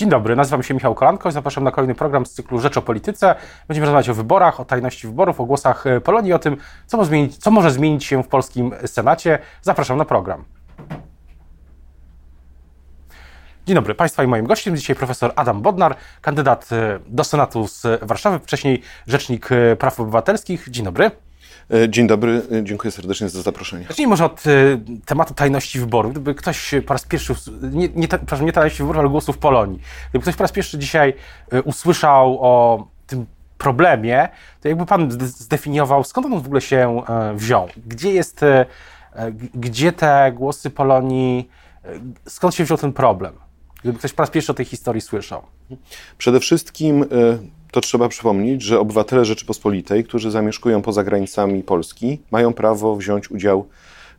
Dzień dobry, nazywam się Michał Kolanko i zapraszam na kolejny program z cyklu Rzecz o Polityce. Będziemy rozmawiać o wyborach, o tajności wyborów, o głosach e, Polonii, o tym, co, może zmienić, co może zmienić się w polskim Senacie. Zapraszam na program. Dzień dobry Państwa i moim gościem dzisiaj profesor Adam Bodnar, kandydat e, do Senatu z Warszawy, wcześniej Rzecznik e, Praw Obywatelskich. Dzień dobry. Dzień dobry, dziękuję serdecznie za zaproszenie. Zacznijmy może od tematu tajności wyborów. Gdyby ktoś po raz pierwszy, nie, nie, przepraszam, nie tajności wyborów, ale głosów Polonii, gdyby ktoś po raz pierwszy dzisiaj usłyszał o tym problemie, to jakby pan zdefiniował, skąd on w ogóle się wziął? Gdzie jest, gdzie te głosy Polonii, skąd się wziął ten problem? Gdyby ktoś po raz pierwszy o tej historii słyszał. Przede wszystkim to trzeba przypomnieć, że obywatele Rzeczypospolitej, którzy zamieszkują poza granicami Polski, mają prawo wziąć udział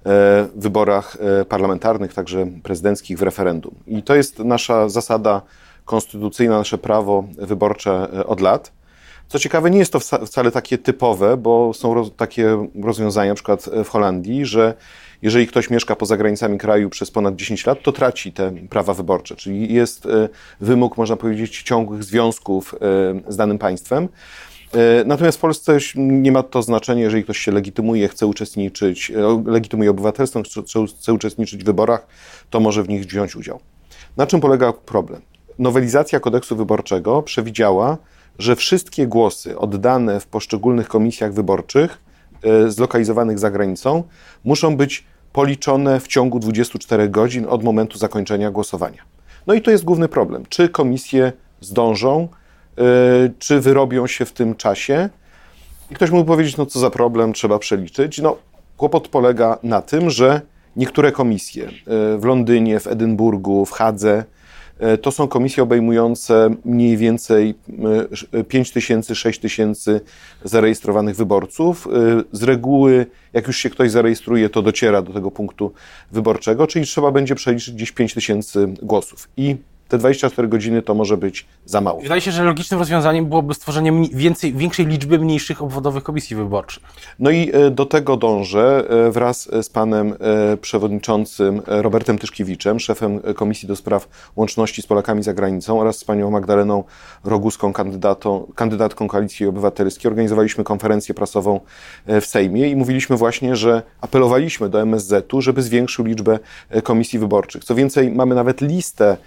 w wyborach parlamentarnych, także prezydenckich, w referendum. I to jest nasza zasada konstytucyjna, nasze prawo wyborcze od lat. Co ciekawe, nie jest to wcale takie typowe, bo są takie rozwiązania, na przykład w Holandii, że jeżeli ktoś mieszka poza granicami kraju przez ponad 10 lat, to traci te prawa wyborcze. Czyli jest wymóg, można powiedzieć, ciągłych związków z danym państwem. Natomiast w Polsce nie ma to znaczenia, jeżeli ktoś się legitymuje, chce uczestniczyć, legitymuje obywatelstwo, chce uczestniczyć w wyborach, to może w nich wziąć udział. Na czym polega problem? Nowelizacja kodeksu wyborczego przewidziała, że wszystkie głosy oddane w poszczególnych komisjach wyborczych zlokalizowanych za granicą muszą być policzone w ciągu 24 godzin od momentu zakończenia głosowania. No i to jest główny problem. Czy komisje zdążą, czy wyrobią się w tym czasie? I ktoś mógł powiedzieć, no co za problem, trzeba przeliczyć. No, kłopot polega na tym, że niektóre komisje w Londynie, w Edynburgu, w Hadze, to są komisje obejmujące mniej więcej 5 tysięcy, 6 tysięcy zarejestrowanych wyborców. Z reguły, jak już się ktoś zarejestruje, to dociera do tego punktu wyborczego, czyli trzeba będzie przeliczyć gdzieś 5 tysięcy głosów. I te 24 godziny to może być za mało. Wydaje się, że logicznym rozwiązaniem byłoby stworzenie więcej, większej liczby mniejszych obwodowych komisji wyborczych. No i do tego dążę wraz z panem przewodniczącym Robertem Tyszkiewiczem, szefem Komisji do Spraw Łączności z Polakami za Granicą oraz z panią Magdaleną Roguską, kandydatą, kandydatką Koalicji Obywatelskiej. Organizowaliśmy konferencję prasową w Sejmie i mówiliśmy właśnie, że apelowaliśmy do MSZ-u, żeby zwiększył liczbę komisji wyborczych. Co więcej, mamy nawet listę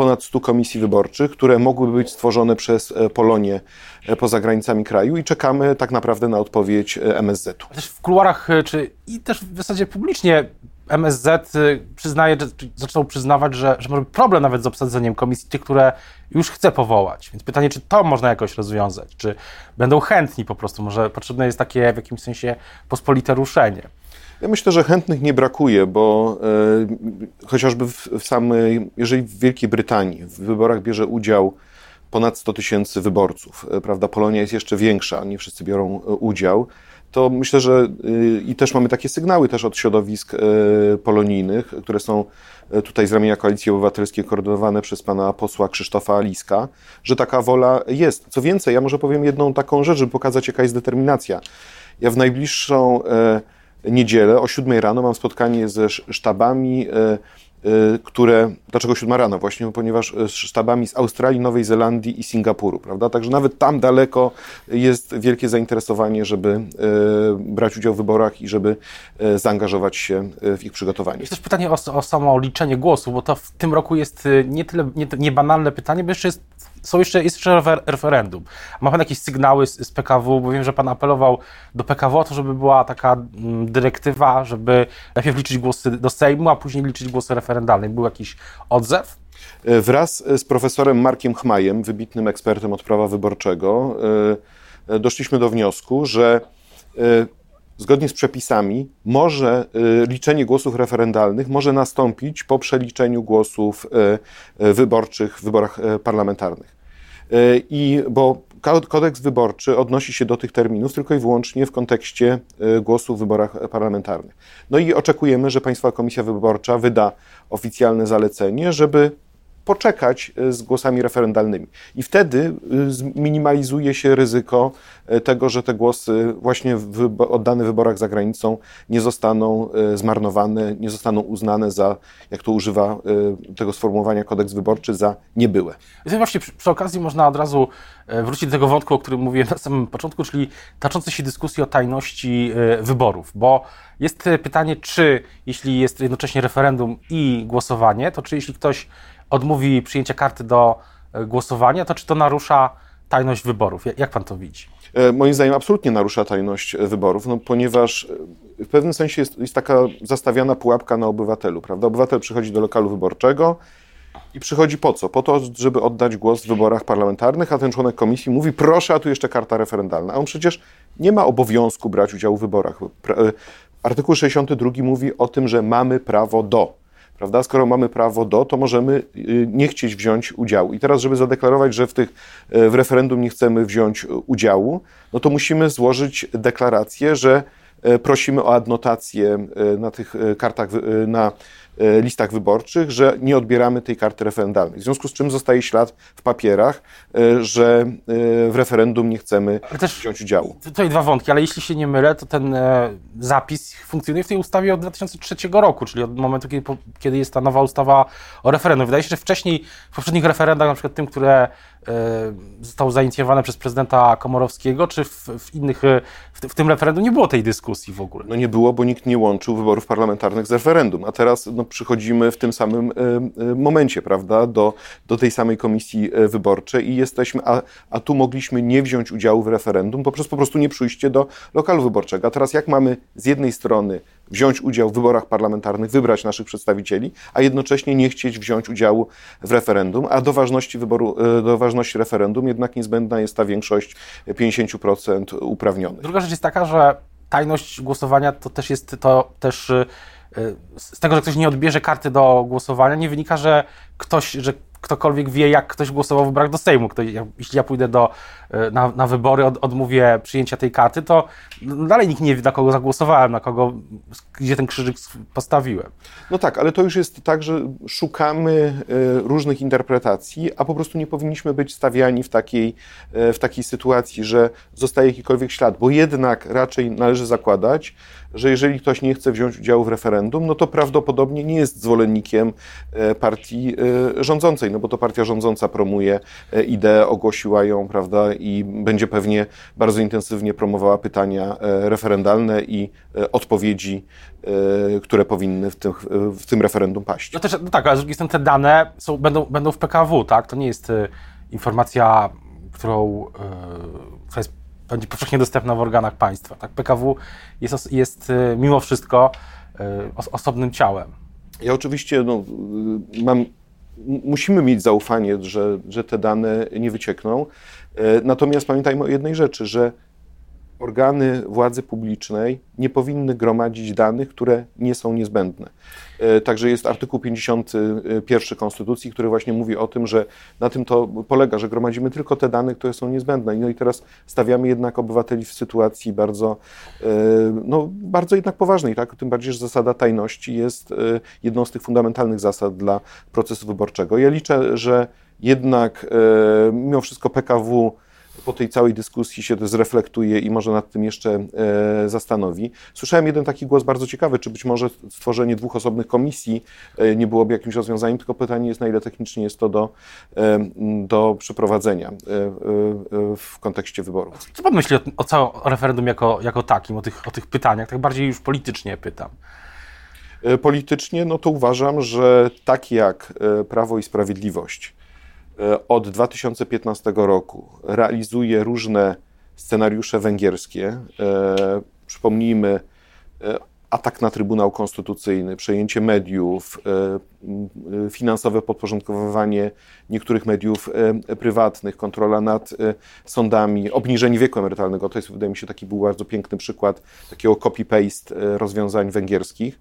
ponad 100 komisji wyborczych, które mogłyby być stworzone przez Polonię poza granicami kraju i czekamy tak naprawdę na odpowiedź MSZ-u. Też w kuluarach, czy i też w zasadzie publicznie MSZ przyznaje, zaczął przyznawać, że, że może problem nawet z obsadzeniem komisji tych, które już chce powołać. Więc pytanie, czy to można jakoś rozwiązać? Czy będą chętni po prostu? Może potrzebne jest takie w jakimś sensie pospolite ruszenie? Ja myślę, że chętnych nie brakuje, bo e, chociażby w, w samej, jeżeli w Wielkiej Brytanii w wyborach bierze udział ponad 100 tysięcy wyborców, e, prawda, Polonia jest jeszcze większa, nie wszyscy biorą e, udział, to myślę, że i też mamy takie sygnały też od środowisk polonijnych, które są tutaj z ramienia Koalicji Obywatelskiej koordynowane przez pana posła Krzysztofa Aliska, że taka wola jest. Co więcej, ja może powiem jedną taką rzecz, żeby pokazać, jaka jest determinacja. Ja w najbliższą niedzielę o 7 rano mam spotkanie ze sztabami, które. Dlaczego 7 rano? Właśnie ponieważ sztabami z Australii, Nowej Zelandii i Singapuru, prawda? Także nawet tam daleko jest wielkie zainteresowanie, żeby brać udział w wyborach i żeby zaangażować się w ich przygotowanie. Jest też pytanie o, o samo liczenie głosów, bo to w tym roku jest nie tyle nie, nie pytanie, bo jeszcze jest są jeszcze, jest jeszcze referendum. Ma Pan jakieś sygnały z, z, PKW, bo wiem, że Pan apelował do PKW o to, żeby była taka mm, dyrektywa, żeby najpierw liczyć głosy do Sejmu, a później liczyć głosy referendalne. Był jakiś odzew? Wraz z profesorem Markiem Chmajem, wybitnym ekspertem od prawa wyborczego, doszliśmy do wniosku, że zgodnie z przepisami może liczenie głosów referendalnych może nastąpić po przeliczeniu głosów wyborczych w wyborach parlamentarnych. I bo kodeks wyborczy odnosi się do tych terminów tylko i wyłącznie w kontekście głosów w wyborach parlamentarnych. No i oczekujemy, że Państwowa Komisja Wyborcza wyda oficjalne zalecenie, żeby poczekać e, z głosami referendalnymi. I wtedy minimalizuje się ryzyko tego, że te głosy właśnie oddane w wyborach za granicą nie zostaną zmarnowane, nie zostaną uznane za, jak to używa tego sformułowania kodeks wyborczy, za niebyłe. I właśnie przy, przy okazji można od razu wrócić do tego wątku, o którym mówiłem na samym początku, czyli toczącej się dyskusji o tajności wyborów, bo jest pytanie, czy jeśli jest jednocześnie referendum i głosowanie, to czy jeśli ktoś odmówi przyjęcia karty do e, głosowania, to czy to narusza tajność wyborów? Jak pan to widzi? E, moim zdaniem absolutnie narusza tajność e, wyborów, no, ponieważ w pewnym sensie jest, jest taka zastawiana pułapka na obywatelu, prawda? Obywatel przychodzi do lokalu wyborczego, i przychodzi po co? Po to, żeby oddać głos w wyborach parlamentarnych, a ten członek komisji mówi, proszę, a tu jeszcze karta referendalna. A on przecież nie ma obowiązku brać udziału w wyborach. Artykuł 62 mówi o tym, że mamy prawo do. Prawda? Skoro mamy prawo do, to możemy y, nie chcieć wziąć udziału. I teraz, żeby zadeklarować, że w, tych, y, w referendum nie chcemy wziąć udziału, no to musimy złożyć deklarację, że y, prosimy o adnotację na tych kartach, na listach wyborczych, że nie odbieramy tej karty referendalnej. W związku z czym zostaje ślad w papierach, e, że e, w referendum nie chcemy też, wziąć udziału. Tutaj dwa wątki, ale jeśli się nie mylę, to ten zapis funkcjonuje w tej ustawie od 2003 roku, czyli od momentu, kiedy, kiedy jest ta nowa ustawa o referendum. Wydaje się, że wcześniej, w poprzednich referendach, na przykład tym, które zostało zainicjowane przez prezydenta Komorowskiego, czy w, w innych, w, w, tym referendum nie było tej dyskusji w ogóle? No nie było, bo nikt nie łączył wyborów parlamentarnych z referendum, a teraz no, przychodzimy w tym samym e, e, momencie, prawda, do, do tej samej komisji e, wyborczej i jesteśmy, a, a tu mogliśmy nie wziąć udziału w referendum poprzez po prostu nie przyjście do lokalu wyborczego. A teraz jak mamy z jednej strony wziąć udział w wyborach parlamentarnych, wybrać naszych przedstawicieli, a jednocześnie nie chcieć wziąć udziału w referendum, a do ważności wyboru, do ważności referendum jednak niezbędna jest ta większość 50% uprawnionych. Druga rzecz jest taka, że tajność głosowania to też jest to też z tego, że ktoś nie odbierze karty do głosowania, nie wynika, że ktoś, że ktokolwiek wie, jak ktoś głosował w wyborach do Sejmu. Ktoś, jeśli ja pójdę do, e, na, na wybory, od, odmówię przyjęcia tej karty, to dalej nikt nie wie, na kogo zagłosowałem, na kogo, gdzie ten krzyżyk postawiłem. No tak, ale to już jest tak, że szukamy e, różnych interpretacji, a po prostu nie powinniśmy być stawiani w takiej, e, w takiej sytuacji, że zostaje jakikolwiek ślad, bo jednak raczej należy zakładać, że jeżeli ktoś nie chce wziąć udziału w referendum, no to prawdopodobnie nie jest zwolennikiem partii rządzącej no bo to partia rządząca promuje e, ideę, ogłosiła ją, prawda, i będzie pewnie bardzo intensywnie promowała pytania e, referendalne i e, odpowiedzi, które powinny w tym, w tym referendum paść. No też, no tak, ale z drugiej strony te dane są, będą, będą w PKW, tak? To nie jest informacja, którą, która jest będzie powszechnie dostępna w organach państwa. Tak? PKW jest, jest mimo wszystko osobnym ciałem. Ja oczywiście no, mam musimy mieć zaufanie, że, że te dane nie wyciekną. E, natomiast pamiętajmy o jednej rzeczy, że organy władzy publicznej nie powinny gromadzić danych, które nie są niezbędne. E, także jest artykuł 51 Konstytucji, który właśnie mówi o tym, że na tym to polega, że gromadzimy tylko te dane, które są niezbędne. No i teraz stawiamy jednak obywateli w sytuacji bardzo, e, no, bardzo jednak poważnej, tak? tym bardziej, że zasada tajności jest e, jedną z tych fundamentalnych zasad dla procesu wyborczego. Ja liczę, że jednak mimo wszystko PKW po tej całej dyskusji się to zreflektuje i może nad tym jeszcze e, zastanowi. Słyszałem jeden taki głos bardzo ciekawy, czy być może stworzenie dwóch osobnych komisji e, nie byłoby jakimś rozwiązaniem, tylko pytanie jest, na ile technicznie jest to do, e, do przeprowadzenia e, e, w kontekście wyborów. Co pan myśli o, o całym referendum jako, jako takim, o tych, o tych pytaniach? Tak bardziej już politycznie pytam. E, politycznie, no to uważam, że tak jak Prawo i Sprawiedliwość od 2015 roku realizuje różne scenariusze węgierskie. E, przypomnijmy, e, atak na Trybunał Konstytucyjny, przejęcie mediów, finansowe podporządkowywanie niektórych mediów prywatnych, kontrola nad sądami, obniżenie wieku emerytalnego. To jest, wydaje mi się, taki był bardzo piękny przykład takiego copy-paste rozwiązań węgierskich.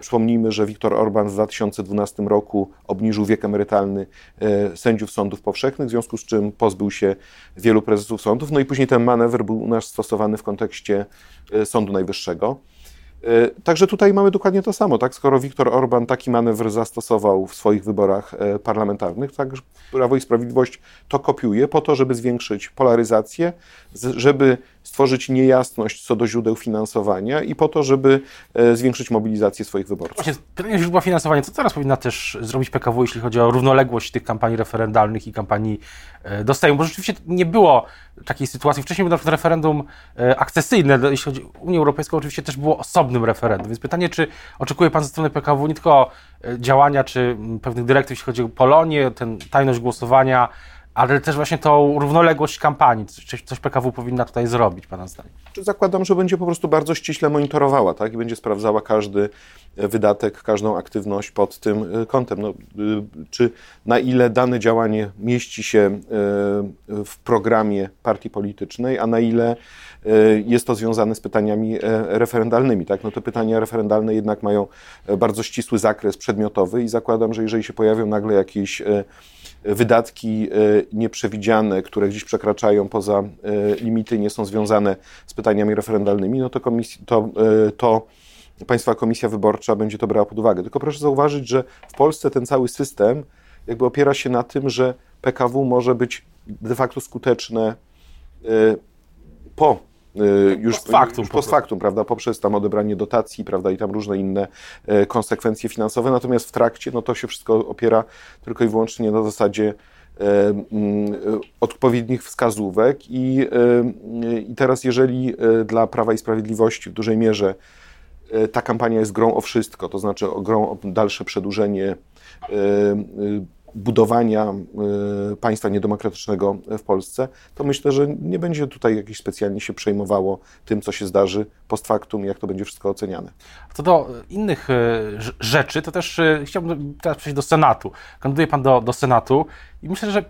Przypomnijmy, że Viktor Orban w 2012 roku obniżył wiek emerytalny e, sędziów sądów powszechnych, w związku z czym pozbył się wielu prezesów sądów. No i później ten manewr był u nas stosowany w kontekście e, Sądu Najwyższego. Także tutaj mamy dokładnie to samo, tak? Skoro Viktor Orban taki manewr zastosował w swoich wyborach parlamentarnych, tak Prawo i Sprawiedliwość to kopiuje po to, żeby zwiększyć polaryzację, żeby stworzyć niejasność co do źródeł finansowania i po to, żeby e, zwiększyć mobilizację swoich wyborców. Właśnie, pytanie o źródła finansowania. Co teraz powinna też zrobić PKW, jeśli chodzi o równoległość tych kampanii referendalnych i kampanii e, do Sejmu? Bo rzeczywiście nie było takiej sytuacji. Wcześniej było na przykład referendum e, akcesyjne, jeśli chodzi o Unię Europejską, oczywiście też było osobnym referendum. Więc pytanie, czy oczekuje Pan ze strony PKW nie tylko działania, czy pewnych dyrektyw, jeśli chodzi o Polonię, ten tajność głosowania, ale też właśnie tą równoległość kampanii. Coś, coś PKW powinna tutaj zrobić, Pana zdaniem? Zakładam, że będzie po prostu bardzo ściśle monitorowała tak? i będzie sprawdzała każdy e, wydatek, każdą aktywność pod tym e, kątem. No, e, czy na ile dane działanie mieści się w programie partii politycznej, a na ile jest to związane z pytaniami referendalnymi. Tak? No te pytania referendalne jednak mają bardzo ścisły zakres przedmiotowy i zakładam, że jeżeli się pojawią nagle jakieś wydatki e, nieprzewidziane, które gdzieś przekraczają poza e, limity, nie są związane z pytaniami referendalnymi, no to, to, e, to Państwa Komisja Wyborcza będzie to brała pod uwagę. Tylko proszę zauważyć, że w Polsce ten cały system jakby opiera się na tym, że PKW może być de facto skuteczne po już post factum, już post factum prawda, poprzez tam odebranie dotacji, prawda, i tam różne inne e, konsekwencje finansowe, natomiast w trakcie, no to się wszystko opiera tylko i wyłącznie na zasadzie e, mm, odpowiednich wskazówek. I, e, i teraz jeżeli dla Prawa i Sprawiedliwości w dużej mierze ta kampania jest grą o wszystko, to znaczy grą o dalsze przedłużenie budowania y, państwa niedemokratycznego w Polsce, to myślę, że nie będzie tutaj jakieś specjalnie się przejmowało tym, co się zdarzy post factum, jak to będzie wszystko oceniane. Co do innych y, rzeczy, to też y, chciałbym teraz przejść do Senatu. Kandyduje Pan do, do Senatu i myślę, że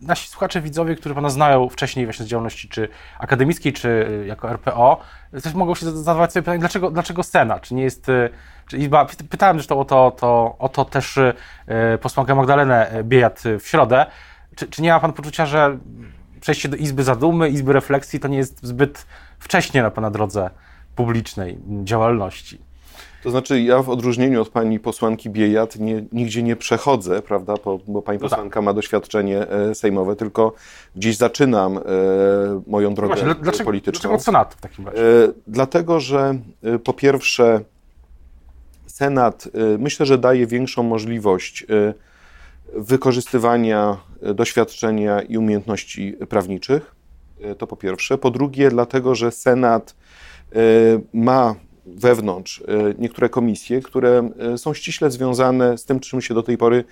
nasi słuchacze, widzowie, którzy Pana znają wcześniej właśnie z działalności czy akademickiej, czy jako RPO, też mogą się zadawać sobie pytanie, dlaczego, dlaczego Senat? Czy nie jest czy Izba, pytałem zresztą o to, to, o to też e, posłankę Magdalenę Biejat w środę. Czy, czy nie ma Pan poczucia, że przejście do Izby Zadumy, Izby Refleksji to nie jest zbyt wcześnie na Pana drodze publicznej działalności? To znaczy, ja w odróżnieniu od pani posłanki Biejat nie, nigdzie nie przechodzę, prawda, bo, bo pani no tak. posłanka ma doświadczenie e, sejmowe, tylko gdzieś zaczynam e, moją drogę no Właśnie, dlaczego, polityczną. Dlaczego od Senatu w takim razie? E, dlatego, że e, po pierwsze Senat y, myślę, że daje większą możliwość y, wykorzystywania doświadczenia i umiejętności prawniczych. To po pierwsze. Po drugie, dlatego, że Senat ma wewnątrz niektóre komisje, które są ściśle związane z tym, czym się do tej pory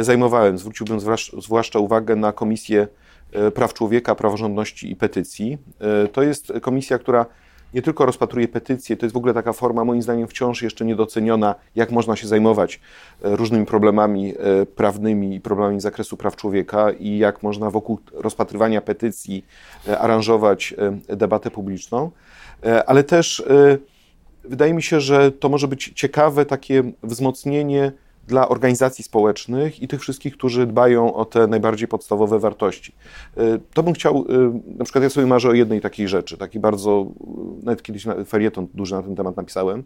zajmowałem. Zwróciłbym zwłaszcza uwagę na Komisję Praw Człowieka, Praworządności i Petycji. To jest komisja, która nie tylko rozpatruje petycje, to jest w ogóle taka forma, moim zdaniem, wciąż jeszcze niedoceniona, jak można się zajmować e, różnymi problemami e, prawnymi i problemami z zakresu praw człowieka i jak można wokół rozpatrywania petycji e, aranżować debatę publiczną, ale też wydaje mi się, że to może być ciekawe takie wzmocnienie dla organizacji społecznych i tych wszystkich, którzy dbają o te najbardziej podstawowe wartości. Y, to bym chciał, y, na przykład ja sobie marzę o jednej takiej rzeczy, taki bardzo, y, nawet kiedyś felieton duży na ten temat napisałem,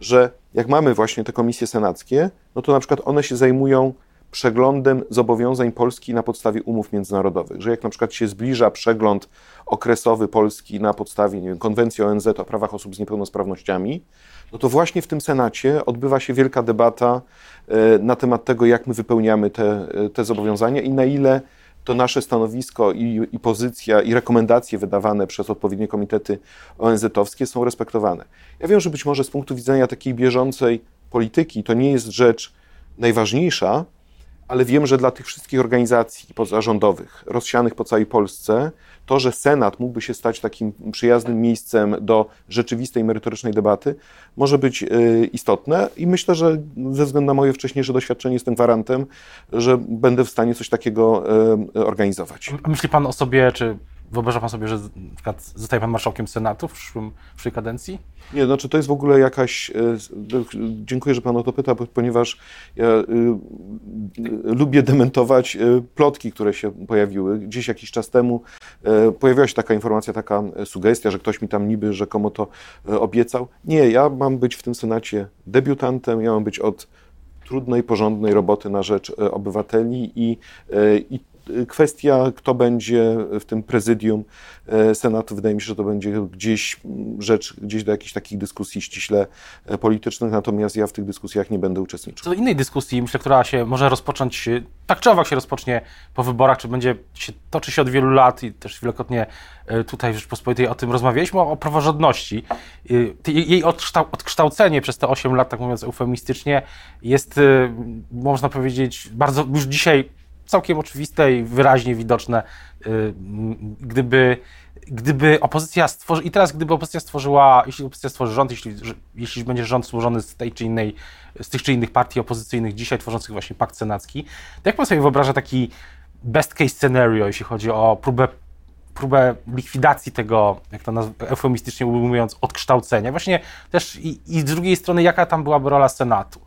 że jak mamy właśnie te komisje senackie, no to na przykład one się zajmują przeglądem zobowiązań Polski na podstawie umów międzynarodowych. Że jak na przykład się zbliża przegląd okresowy Polski na podstawie nie wiem, konwencji ONZ o prawach osób z niepełnosprawnościami, no to właśnie w tym Senacie odbywa się wielka debata e, na temat tego, jak my wypełniamy te, e, te zobowiązania i na ile to nasze stanowisko i, i pozycja i rekomendacje wydawane przez odpowiednie komitety ONZ-owskie są respektowane. Ja wiem, że być może z punktu widzenia takiej bieżącej polityki to nie jest rzecz najważniejsza, ale wiem, że dla tych wszystkich organizacji pozarządowych rozsianych po całej Polsce, to, że Senat mógłby się stać takim przyjaznym miejscem do rzeczywistej, merytorycznej debaty, może być y, istotne i myślę, że ze względu na moje wcześniejsze doświadczenie jestem gwarantem, że będę w stanie coś takiego y, organizować. Myśli Pan o sobie, czy Wyobraża pan sobie, że na przykład zostaje pan marszałkiem Senatu w, przyszłym, w przyszłej kadencji? Nie, znaczy to jest w ogóle jakaś. E, dziękuję, że pan o to pyta, ponieważ ja y, lubię dementować plotki, które się pojawiły. Gdzieś jakiś czas temu Pojawiła się taka informacja, taka sugestia, że ktoś mi tam niby rzekomo to obiecał. Nie, ja mam być w tym Senacie debiutantem, ja mam być od trudnej, porządnej roboty na rzecz obywateli i, i kwestia, kto będzie w tym prezydium e, Senatu, wydaje mi się, że to będzie gdzieś rzecz, gdzieś do jakichś takich dyskusji ściśle e, politycznych, natomiast ja w tych dyskusjach nie będę uczestniczył. Co do innej dyskusji, myślę, która się może rozpocząć, tak czy owak się rozpocznie po wyborach, czy będzie się, toczy się od wielu lat i też wielokrotnie e, tutaj w Rzeczpospolitej o tym rozmawialiśmy, o praworządności. Jej odkształcenie przez te 8 lat, tak mówiąc eufemistycznie, jest, można powiedzieć, bardzo już dzisiaj całkiem oczywiste i wyraźnie widoczne, y, gdyby, gdyby opozycja stworzyła, i teraz gdyby opozycja stworzyła, jeśli opozycja stworzy rząd, jeśli, jeśli będzie rząd złożony z tej czy innej, z tych czy innych partii opozycyjnych dzisiaj tworzących właśnie pakt senacki, to jak pan sobie wyobraża taki best case scenario, jeśli chodzi o próbę próbę likwidacji tego, jak to eufemistycznie mówiąc, odkształcenia. Właśnie też i, i z drugiej strony, jaka tam byłaby rola Senatu?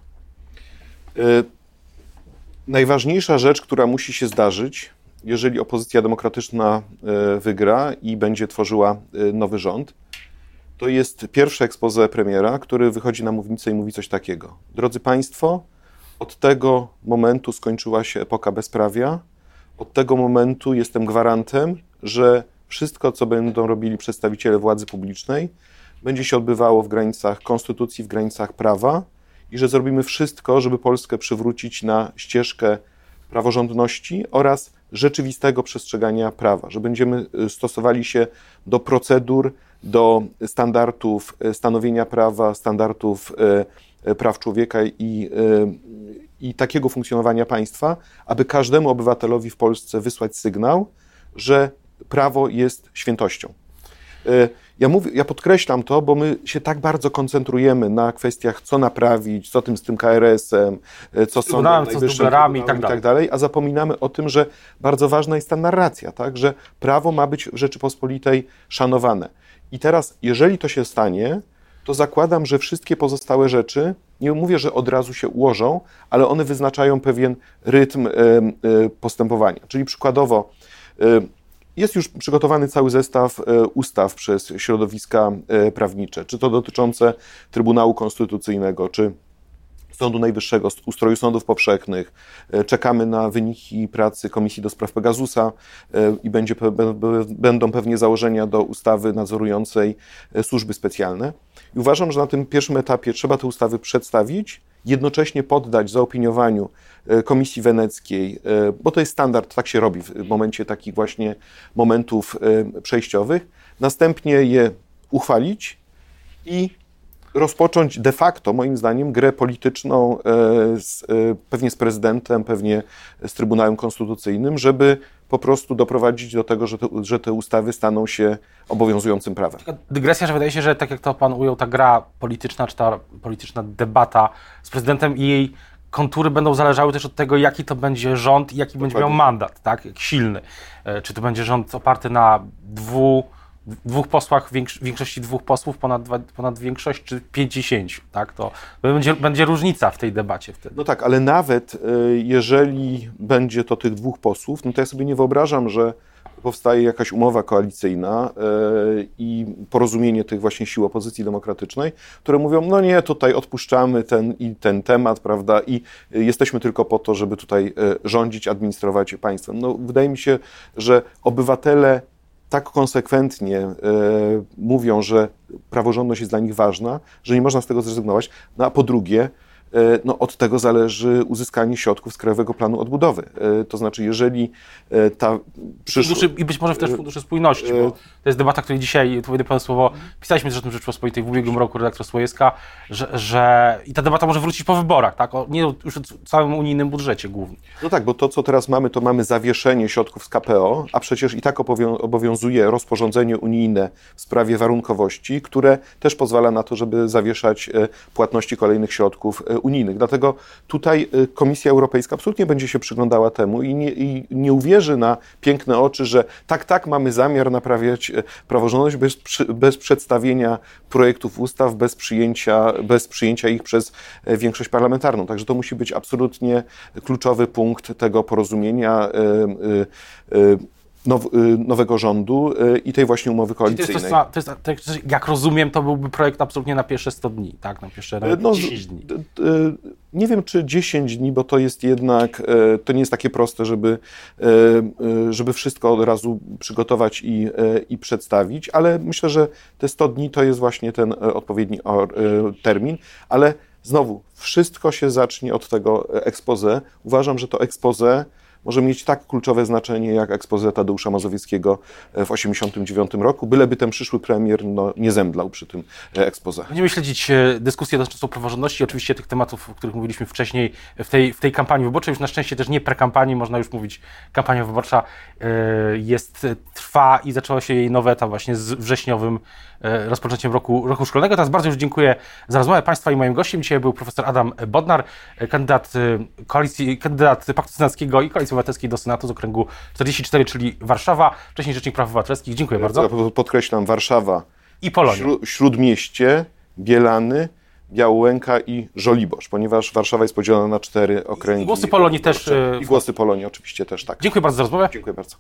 Najważniejsza rzecz, która musi się zdarzyć, jeżeli opozycja demokratyczna e, wygra i będzie tworzyła e, nowy rząd, to jest pierwsze expose premiera, który wychodzi na mównicę i mówi coś takiego. Drodzy Państwo, od tego momentu skończyła się epoka bezprawia. Od tego momentu jestem gwarantem, że wszystko, co będą robili przedstawiciele władzy publicznej, będzie się odbywało w granicach konstytucji, w granicach prawa i że zrobimy wszystko, żeby Polskę przywrócić na ścieżkę praworządności oraz rzeczywistego przestrzegania prawa, że będziemy y, stosowali się do procedur, do standardów y, stanowienia prawa, standardów y, praw człowieka i, i takiego funkcjonowania państwa, aby każdemu obywatelowi w Polsce wysłać sygnał, że prawo jest świętością. E, ja, mówię, ja podkreślam to, bo my się tak bardzo koncentrujemy na kwestiach, co naprawić, co tym z tym KRS-em, e, co są najwyższym co z i tak, i tak dalej, a zapominamy o tym, że bardzo ważna jest ta narracja, tak? że prawo ma być w Rzeczypospolitej szanowane. I teraz, jeżeli to się stanie, to zakładam, że wszystkie pozostałe rzeczy, nie mówię, że od razu się ułożą, ale one wyznaczają pewien rytm postępowania. Czyli przykładowo, jest już przygotowany cały zestaw e, ustaw przez środowiska e, prawnicze, czy to dotyczące Trybunału Konstytucyjnego, czy Sądu Najwyższego, ustroju sądów powszechnych. E, czekamy na wyniki pracy Komisji do Spraw Pegasusa i będzie, będą pewnie założenia do ustawy nadzorującej służby specjalne. I uważam, że na tym pierwszym etapie trzeba te ustawy przedstawić, jednocześnie poddać zaopiniowaniu Komisji Weneckiej, e, bo to jest standard, tak się robi w momencie takich właśnie momentów e, przejściowych, następnie je uchwalić i rozpocząć de facto, moim zdaniem, grę polityczną z, pewnie z prezydentem, pewnie z Trybunałem Konstytucyjnym, żeby po prostu doprowadzić do tego, że te, że te ustawy staną się obowiązującym prawem. Dygresja, że wydaje się, że tak jak to pan ujął, ta gra polityczna, czy ta polityczna debata z prezydentem i jej kontury będą zależały też od tego, jaki to będzie rząd i jaki Dokładnie. będzie miał mandat, tak? Jak silny. E, czy to będzie rząd oparty na dwu dwóch posłach, większości dwóch posłów, ponad, ponad większość, czy pięćdziesięciu, tak? To będzie, będzie różnica w tej debacie wtedy. No tak, ale nawet e, jeżeli będzie to tych dwóch posłów, no to ja sobie nie wyobrażam, że powstaje jakaś umowa koalicyjna e, i porozumienie tych właśnie sił opozycji demokratycznej, które mówią, no nie, tutaj odpuszczamy ten i ten temat, prawda, i jesteśmy tylko po to, żeby tutaj e, rządzić, administrować państwem. No, wydaje mi się, że obywatele tak konsekwentnie e, mówią, że praworządność jest dla nich ważna, że nie można z tego zrezygnować. No a po drugie, E, no, od tego zależy uzyskanie środków z Krajowego Planu Odbudowy. E, to znaczy, jeżeli e, ta przyszłość... I być może też Fundusze Spójności, bo to jest debata, której dzisiaj, tu Panu słowo, pisaliśmy zresztą Rzeczpospolitej w ubiegłym roku, redaktor Słojewska, że, że i ta debata może wrócić po wyborach, tak? O, nie już o całym unijnym budżecie głównie. No tak, bo to, co teraz mamy, to mamy zawieszenie środków z KPO, a przecież i tak obowiązuje rozporządzenie unijne w sprawie warunkowości, które też pozwala na to, żeby zawieszać płatności kolejnych środków unijnych. Dlatego tutaj y, Komisja Europejska absolutnie będzie się przyglądała temu i nie, i nie uwierzy na piękne oczy, że tak, tak, mamy zamiar naprawiać y, praworządność bez, bez przedstawienia projektów ustaw, bez przyjęcia, bez przyjęcia ich przez y, większość parlamentarną. Także to musi być absolutnie kluczowy punkt tego porozumienia now, y, nowego rządu y, i tej właśnie umowy Czyli to jest, koalicyjnej. to, jest, to jest, jak rozumiem, to byłby projekt absolutnie na pierwsze 100 dni, tak? Na pierwsze nawet No, z- 10 dni. Nie wiem, czy 10 dni, bo to jest jednak, to nie jest takie proste, żeby, żeby wszystko od razu przygotować i, i przedstawić, ale myślę, że te 100 dni to jest właśnie ten odpowiedni termin, ale znowu, wszystko się zacznie od tego expose. Uważam, że to expose może mieć tak kluczowe znaczenie jak ekspozycja Tadeusza Mazowieckiego e, w 1989 roku, byleby ten przyszły premier no, nie zemdlał przy tym e, expose. Będziemy śledzić e, dyskusję dotyczącą praworządności, oczywiście tych tematów, o których mówiliśmy wcześniej w tej, w tej kampanii wyborczej, już na szczęście też nie prekampanii, można już mówić, kampania wyborcza jest, trwa i zaczęła się jej nowy etap właśnie z wrześniowym rozpoczęciem roku, roku szkolnego. Teraz bardzo już dziękuję za rozmowę Państwa i moim gościem. Dzisiaj był profesor Adam Bodnar, kandydat koalicji, kandydat Paktu Senackiego i Koalicji Obywatelskiej do Senatu z okręgu 44, czyli Warszawa, wcześniej Rzecznik Praw Obywatelskich. Dziękuję bardzo. Podkreślam, Warszawa, I Polonia. śró- Śródmieście, Bielany, Białołęka i Żoliborz, ponieważ Warszawa jest podzielona na cztery okręgi. głosy Polonii też, wyborcze. e, I głosy Polonii oczywiście też, tak. Dziękuję bardzo za rozmowę. Dziękuję bardzo.